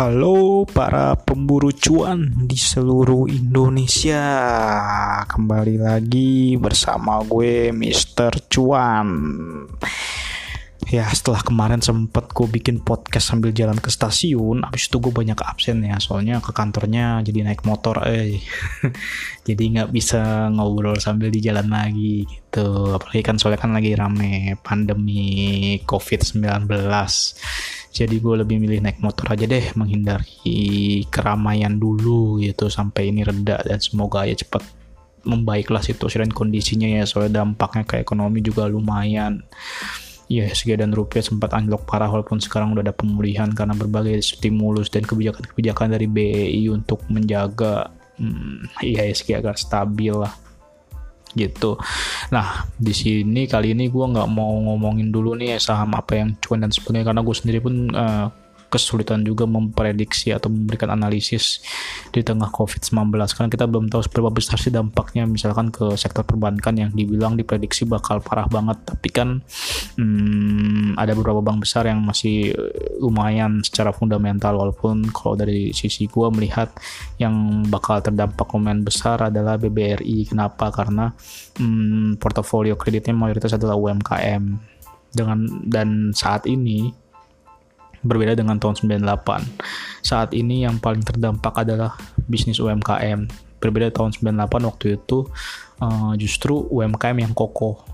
Halo para pemburu cuan di seluruh Indonesia. Kembali lagi bersama gue Mr. Cuan. Ya setelah kemarin sempet gue bikin podcast sambil jalan ke stasiun Abis itu gue banyak absen ya Soalnya ke kantornya jadi naik motor eh. Jadi nggak bisa ngobrol sambil di jalan lagi gitu. Apalagi kan soalnya kan lagi rame pandemi COVID-19 jadi gue lebih milih naik motor aja deh menghindari keramaian dulu gitu sampai ini reda dan semoga ya cepat membaiklah situasi dan kondisinya ya soalnya dampaknya ke ekonomi juga lumayan. Ya SG dan rupiah sempat anjlok parah walaupun sekarang udah ada pemulihan karena berbagai stimulus dan kebijakan-kebijakan dari BEI untuk menjaga hmm, IHSG agar stabil lah gitu. Nah di sini kali ini gue nggak mau ngomongin dulu nih saham apa yang cuan dan sebagainya karena gue sendiri pun uh, kesulitan juga memprediksi atau memberikan analisis di tengah COVID-19 karena kita belum tahu seberapa besar sih dampaknya misalkan ke sektor perbankan yang dibilang diprediksi bakal parah banget. Tapi kan hmm, ada beberapa bank besar yang masih lumayan secara fundamental. Walaupun kalau dari sisi gue melihat yang bakal terdampak lumayan besar adalah BBRI kenapa? Karena hmm, portofolio kreditnya mayoritas adalah UMKM dengan dan saat ini berbeda dengan tahun 98. Saat ini yang paling terdampak adalah bisnis UMKM. Berbeda tahun 98 waktu itu uh, justru UMKM yang kokoh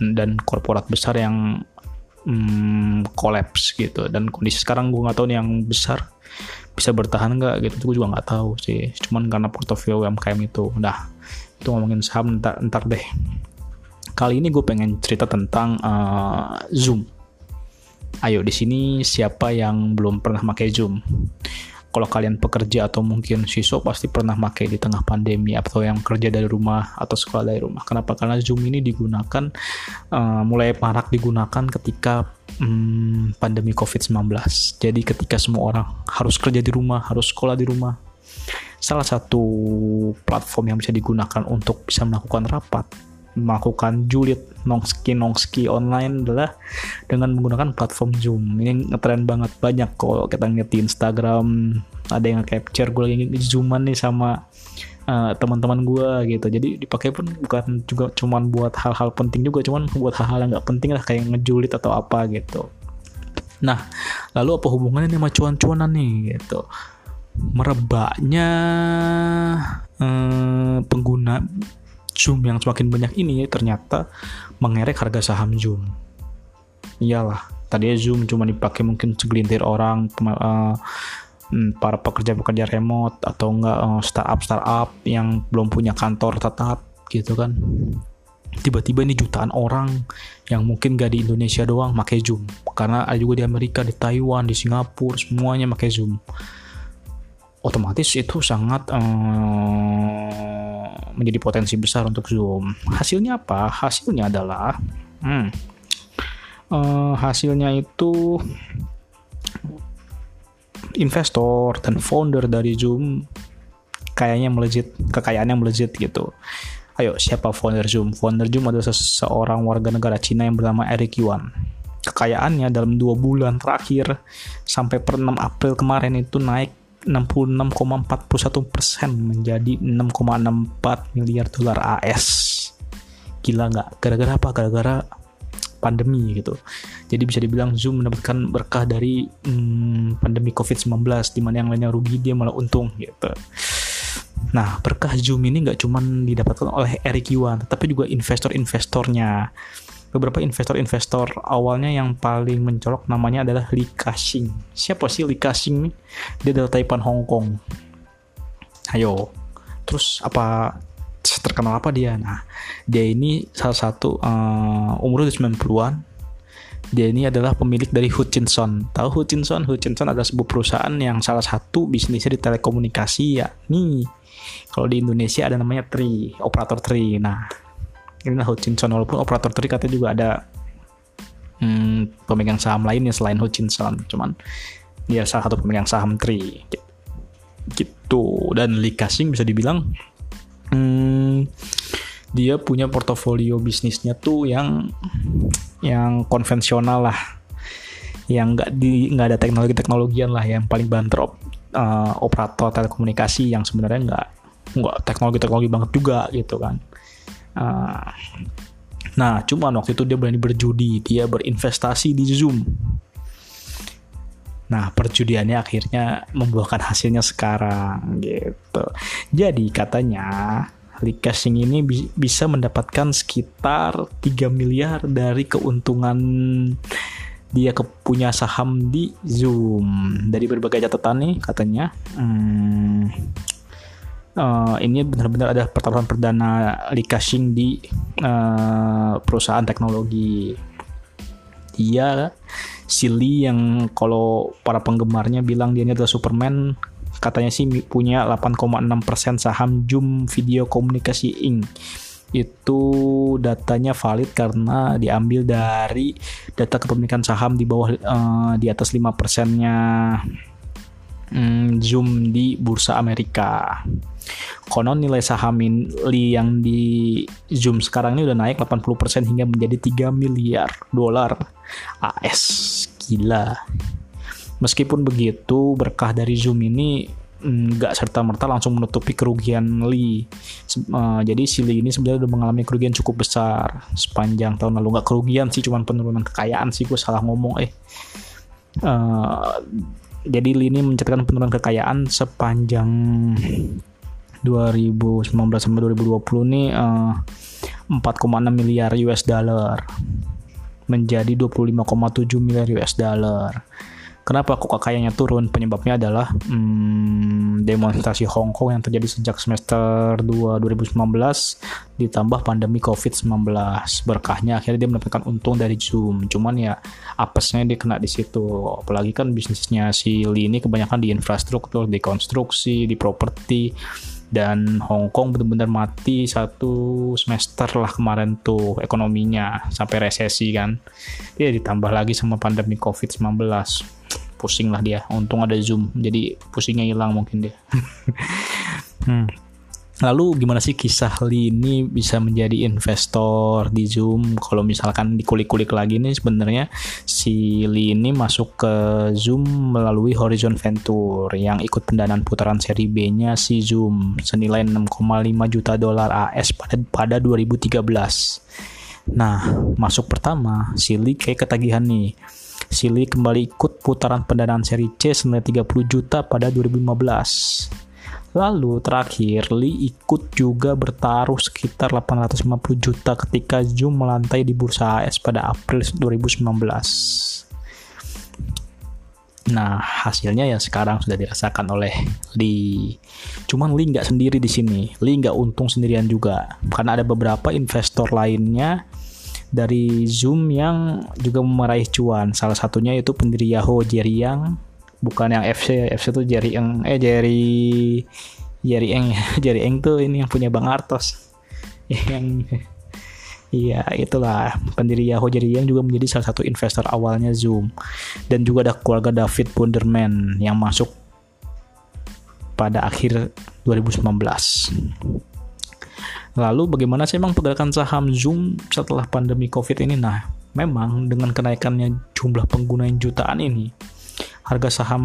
dan, korporat besar yang um, kolaps gitu. Dan kondisi sekarang gue nggak tahu nih yang besar bisa bertahan nggak gitu. Gue juga nggak tahu sih. Cuman karena portofolio UMKM itu. Nah itu ngomongin saham ntar, ntar deh. Kali ini gue pengen cerita tentang uh, Zoom Ayo di sini siapa yang belum pernah pakai Zoom? Kalau kalian pekerja atau mungkin siswa pasti pernah pakai di tengah pandemi atau yang kerja dari rumah atau sekolah dari rumah. Kenapa? Karena Zoom ini digunakan uh, mulai marak digunakan ketika um, pandemi COVID-19. Jadi ketika semua orang harus kerja di rumah, harus sekolah di rumah. Salah satu platform yang bisa digunakan untuk bisa melakukan rapat melakukan julid nongski nongski online adalah dengan menggunakan platform Zoom. Ini ngetren banget banyak kok kita ngeliat di Instagram ada yang capture gue lagi zooman nih sama uh, teman-teman gue gitu. Jadi dipakai pun bukan juga cuman buat hal-hal penting juga, cuman buat hal-hal yang nggak penting lah kayak ngejulit atau apa gitu. Nah, lalu apa hubungannya sama cuan-cuanan nih gitu? Merebaknya eh, pengguna Zoom yang semakin banyak ini ternyata mengerek harga saham Zoom. Iyalah, tadi Zoom cuma dipakai mungkin segelintir orang, uh, para pekerja-pekerja remote atau enggak uh, startup-startup yang belum punya kantor tetap gitu kan. Tiba-tiba ini jutaan orang yang mungkin gak di Indonesia doang pakai Zoom. Karena ada juga di Amerika, di Taiwan, di Singapura, semuanya pakai Zoom. Otomatis itu sangat uh, menjadi potensi besar untuk Zoom. Hasilnya apa? Hasilnya adalah hmm, uh, hasilnya itu investor dan founder dari Zoom kayaknya melejit, kekayaannya melejit gitu. Ayo, siapa founder Zoom? Founder Zoom adalah seseorang warga negara Cina yang bernama Eric Yuan. Kekayaannya dalam dua bulan terakhir sampai per 6 April kemarin itu naik 66,41 persen menjadi 6,64 miliar dolar AS. Gila nggak? Gara-gara apa? Gara-gara pandemi gitu. Jadi bisa dibilang Zoom mendapatkan berkah dari hmm, pandemi COVID-19 di mana yang lainnya rugi dia malah untung gitu. Nah, berkah Zoom ini nggak cuma didapatkan oleh Eric Yuan, tetapi juga investor-investornya beberapa investor-investor awalnya yang paling mencolok namanya adalah Li Ka-shing. Siapa sih Li Ka-shing nih? Dia adalah Taipan Hong Kong. Ayo, terus apa terkenal apa dia? Nah, dia ini salah satu uh, umur 90-an. Dia ini adalah pemilik dari Hutchinson. Tahu Hutchinson? Hutchinson adalah sebuah perusahaan yang salah satu bisnisnya di telekomunikasi ya. Nih, kalau di Indonesia ada namanya Tri, operator Tri. Nah, inilah Hutchinson walaupun operator Tri katanya juga ada hmm, pemegang saham lainnya selain Hutchinson. Cuman dia salah satu pemegang saham Tri. Gitu. Dan Lee bisa dibilang hmm, dia punya portofolio bisnisnya tuh yang yang konvensional lah. Yang nggak di nggak ada teknologi-teknologian lah yang paling banter uh, operator telekomunikasi yang sebenarnya nggak nggak teknologi-teknologi banget juga gitu kan. Uh, nah, cuman waktu itu dia berani berjudi, dia berinvestasi di Zoom. Nah, perjudiannya akhirnya membuahkan hasilnya sekarang gitu. Jadi katanya Lee Casing ini bi bisa mendapatkan sekitar 3 miliar dari keuntungan dia punya saham di Zoom. Dari berbagai catatan nih katanya, hmm, uh, ini benar-benar ada pertaruhan perdana Lee Casing di uh, perusahaan teknologi. Dia si Lee yang kalau para penggemarnya bilang dia ini adalah Superman katanya sih punya 8,6% saham Zoom Video Komunikasi Inc. Itu datanya valid karena diambil dari data kepemilikan saham di bawah uh, di atas 5 persennya um, Zoom di bursa Amerika. Konon nilai saham Li yang di Zoom sekarang ini udah naik 80% hingga menjadi 3 miliar dolar AS. Gila. Meskipun begitu, berkah dari Zoom ini mm, nggak serta merta langsung menutupi kerugian Lee. Uh, jadi si Lee ini sebenarnya udah mengalami kerugian cukup besar sepanjang tahun lalu. Nggak kerugian sih, cuman penurunan kekayaan sih. Gue salah ngomong eh. Uh, jadi Lee ini mencatatkan penurunan kekayaan sepanjang 2019 sampai 2020 nih uh, 4,6 miliar US dollar. Menjadi 25,7 miliar US dollar Kenapa kok kekayanya turun? Penyebabnya adalah hmm, demonstrasi Hong Kong yang terjadi sejak semester 2 2019 ditambah pandemi COVID-19. Berkahnya akhirnya dia mendapatkan untung dari Zoom. Cuman ya apesnya dia kena di situ. Apalagi kan bisnisnya si Lee ini kebanyakan di infrastruktur, di konstruksi, di properti dan Hong Kong benar-benar mati satu semester lah kemarin tuh ekonominya sampai resesi kan. Dia ditambah lagi sama pandemi COVID-19 pusing lah dia untung ada zoom jadi pusingnya hilang mungkin dia hmm. Lalu gimana sih kisah Lee ini bisa menjadi investor di Zoom? Kalau misalkan dikulik-kulik lagi nih sebenarnya si Lee ini masuk ke Zoom melalui Horizon Venture yang ikut pendanaan putaran seri B-nya si Zoom senilai 6,5 juta dolar AS pada pada 2013. Nah, masuk pertama si Lee kayak ketagihan nih Sili kembali ikut putaran pendanaan seri C senilai 30 juta pada 2015. Lalu terakhir, Lee ikut juga bertaruh sekitar 850 juta ketika Zoom melantai di bursa AS pada April 2019. Nah, hasilnya ya sekarang sudah dirasakan oleh Lee. Cuman Lee nggak sendiri di sini. Lee nggak untung sendirian juga. Karena ada beberapa investor lainnya dari Zoom yang juga meraih cuan. Salah satunya itu pendiri Yahoo Jerry Yang, bukan yang FC, FC itu Jerry Yang eh Jerry Jerry Eng Jerry Eng tuh ini yang punya Bang Artos. yang Iya, itulah pendiri Yahoo Jerry Yang juga menjadi salah satu investor awalnya Zoom. Dan juga ada keluarga David Bunderman yang masuk pada akhir 2019. Lalu bagaimana sih emang pergerakan saham Zoom setelah pandemi COVID ini? Nah, memang dengan kenaikannya jumlah pengguna yang jutaan ini, harga saham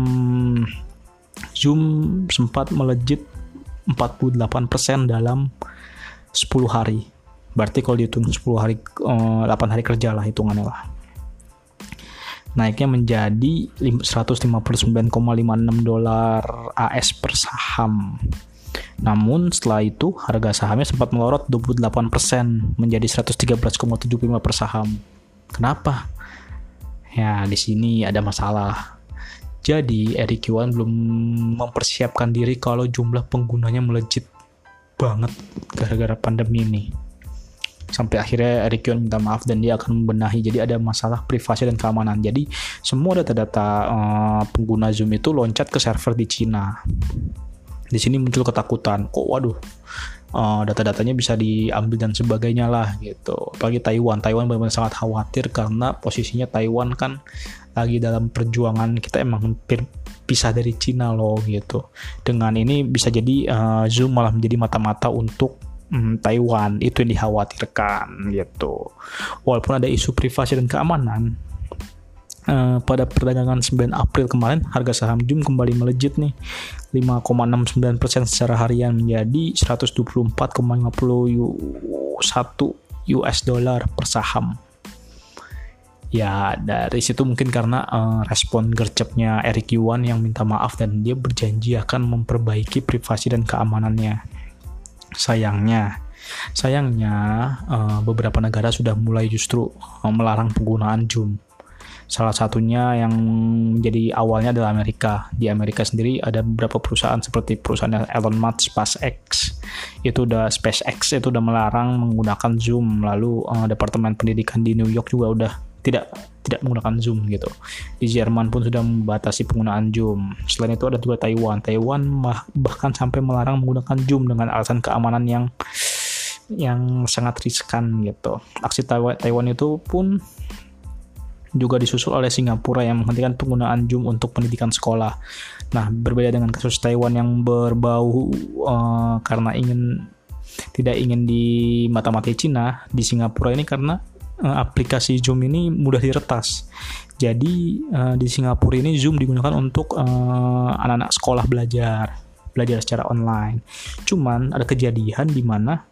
Zoom sempat melejit 48% dalam 10 hari. Berarti kalau dihitung 10 hari 8 eh, hari kerja lah hitungannya lah. Naiknya menjadi 159,56 dolar AS per saham namun setelah itu harga sahamnya sempat melorot 28% menjadi 113,75 per saham. Kenapa? Ya, di sini ada masalah. Jadi, Eric Yuan belum mempersiapkan diri kalau jumlah penggunanya melejit banget gara-gara pandemi ini. Sampai akhirnya Eric Yuan minta maaf dan dia akan membenahi. Jadi ada masalah privasi dan keamanan. Jadi semua data-data uh, pengguna Zoom itu loncat ke server di Cina di sini muncul ketakutan. Kok waduh uh, data-datanya bisa diambil dan sebagainya lah gitu. Apalagi Taiwan. Taiwan benar-benar sangat khawatir karena posisinya Taiwan kan lagi dalam perjuangan kita emang hampir pisah dari Cina loh gitu. Dengan ini bisa jadi uh, Zoom malah menjadi mata-mata untuk um, Taiwan. Itu yang dikhawatirkan gitu. Walaupun ada isu privasi dan keamanan Uh, pada perdagangan 9 April kemarin harga saham Zoom kembali melejit nih 5,69% secara harian menjadi 124,51 US dollar per saham. Ya dari situ mungkin karena uh, respon gercepnya Eric Yuan yang minta maaf dan dia berjanji akan memperbaiki privasi dan keamanannya. Sayangnya Sayangnya, uh, beberapa negara sudah mulai justru uh, melarang penggunaan Zoom. Salah satunya yang menjadi awalnya adalah Amerika. Di Amerika sendiri ada beberapa perusahaan seperti perusahaan Elon Musk, SpaceX, itu udah SpaceX itu udah melarang menggunakan Zoom. Lalu uh, Departemen Pendidikan di New York juga udah tidak tidak menggunakan Zoom gitu. Di Jerman pun sudah membatasi penggunaan Zoom. Selain itu ada juga Taiwan. Taiwan bahkan sampai melarang menggunakan Zoom dengan alasan keamanan yang yang sangat riskan gitu. Aksi Taiwan, Taiwan itu pun juga disusul oleh Singapura yang menghentikan penggunaan Zoom untuk pendidikan sekolah. Nah, berbeda dengan kasus Taiwan yang berbau uh, karena ingin tidak ingin di mata-mata Cina, di Singapura ini karena uh, aplikasi Zoom ini mudah diretas. Jadi uh, di Singapura ini Zoom digunakan untuk anak-anak uh, sekolah belajar, belajar secara online. Cuman ada kejadian di mana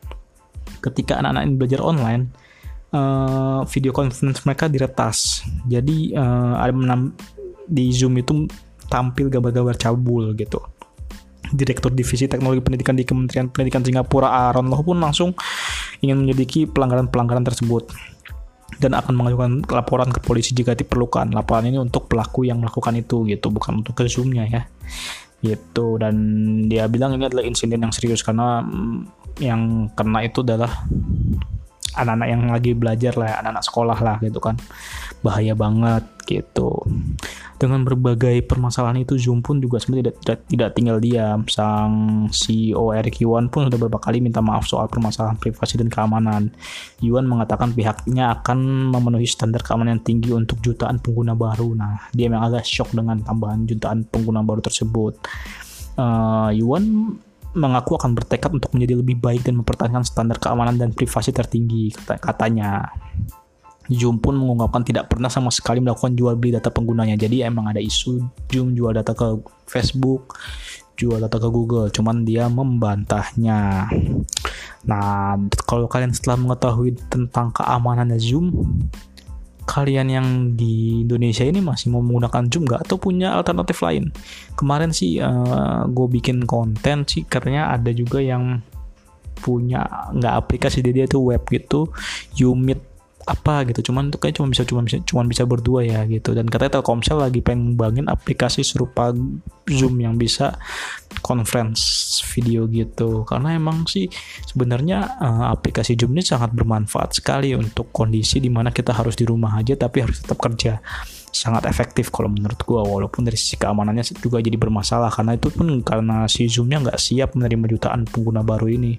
ketika anak-anak ini belajar online uh, video conference mereka diretas jadi uh, ada menam, di zoom itu tampil gambar-gambar cabul gitu Direktur Divisi Teknologi Pendidikan di Kementerian Pendidikan Singapura Aaron Loh pun langsung ingin menyelidiki pelanggaran-pelanggaran tersebut dan akan mengajukan laporan ke polisi jika diperlukan. Laporan ini untuk pelaku yang melakukan itu gitu, bukan untuk ke zoomnya ya. Gitu dan dia bilang ini adalah insiden yang serius karena mm, yang kena itu adalah anak-anak yang lagi belajar lah, anak-anak sekolah lah gitu kan. Bahaya banget gitu. Dengan berbagai permasalahan itu Zoom pun juga sebenarnya tidak, tidak, tinggal diam. Sang CEO Eric Yuan pun sudah beberapa kali minta maaf soal permasalahan privasi dan keamanan. Yuan mengatakan pihaknya akan memenuhi standar keamanan yang tinggi untuk jutaan pengguna baru. Nah, dia memang agak shock dengan tambahan jutaan pengguna baru tersebut. Uh, Yuan mengaku akan bertekad untuk menjadi lebih baik dan mempertahankan standar keamanan dan privasi tertinggi katanya. Zoom pun mengungkapkan tidak pernah sama sekali melakukan jual beli data penggunanya. Jadi emang ada isu Zoom jual data ke Facebook, jual data ke Google, cuman dia membantahnya. Nah, kalau kalian setelah mengetahui tentang keamanan Zoom, kalian yang di Indonesia ini masih mau menggunakan Zoom nggak atau punya alternatif lain? Kemarin sih uh, eh, gue bikin konten sih karena ada juga yang punya nggak aplikasi dia, dia tuh web gitu, Umit apa gitu. Cuman tuh kayak cuma bisa cuma bisa cuma bisa berdua ya gitu. Dan katanya Telkomsel lagi pengen ngembangin aplikasi serupa Zoom yang bisa conference video gitu. Karena emang sih sebenarnya uh, aplikasi Zoom ini sangat bermanfaat sekali untuk kondisi di mana kita harus di rumah aja tapi harus tetap kerja. Sangat efektif kalau menurut gua walaupun dari sisi keamanannya juga jadi bermasalah. Karena itu pun karena si Zoomnya nggak siap menerima jutaan pengguna baru ini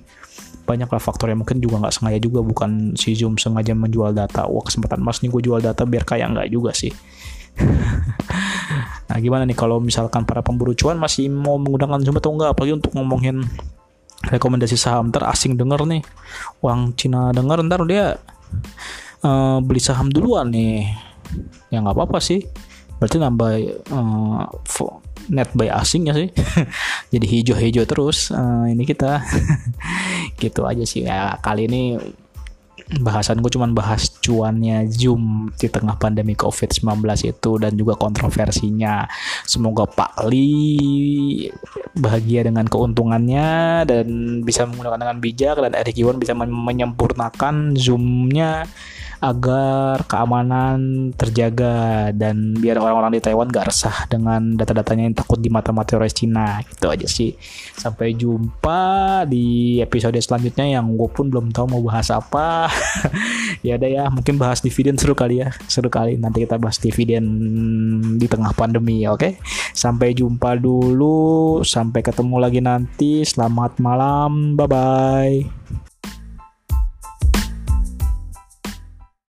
banyaklah faktor yang mungkin juga nggak sengaja juga. Bukan si Zoom sengaja menjual data. Wah kesempatan mas nih gue jual data biar kaya. Nggak juga sih. Nah gimana nih kalau misalkan para pemburu cuan masih mau menggunakan Zoom atau enggak apalagi untuk ngomongin rekomendasi saham ntar asing denger nih. Uang Cina denger ntar dia uh, beli saham duluan nih. Ya nggak apa-apa sih berarti nambah uh, net buy asing ya sih. Jadi hijau-hijau terus uh, ini kita. Gitu aja sih. Ya kali ini bahasan gue cuman bahas cuannya Zoom di tengah pandemi COVID-19 itu dan juga kontroversinya. Semoga Pak Lee bahagia dengan keuntungannya dan bisa menggunakan dengan bijak dan Eric Yuan bisa menyempurnakan Zoom-nya agar keamanan terjaga dan biar orang-orang di Taiwan gak resah dengan data-datanya yang takut di mata-mata teroris Cina. Gitu aja sih. Sampai jumpa di episode selanjutnya yang gue pun belum tahu mau bahas apa. Ya ada ya mungkin bahas dividen seru kali ya. Seru kali. Nanti kita bahas dividen di tengah pandemi oke? Okay? sampai jumpa dulu. Sampai ketemu lagi nanti. Selamat malam. Bye bye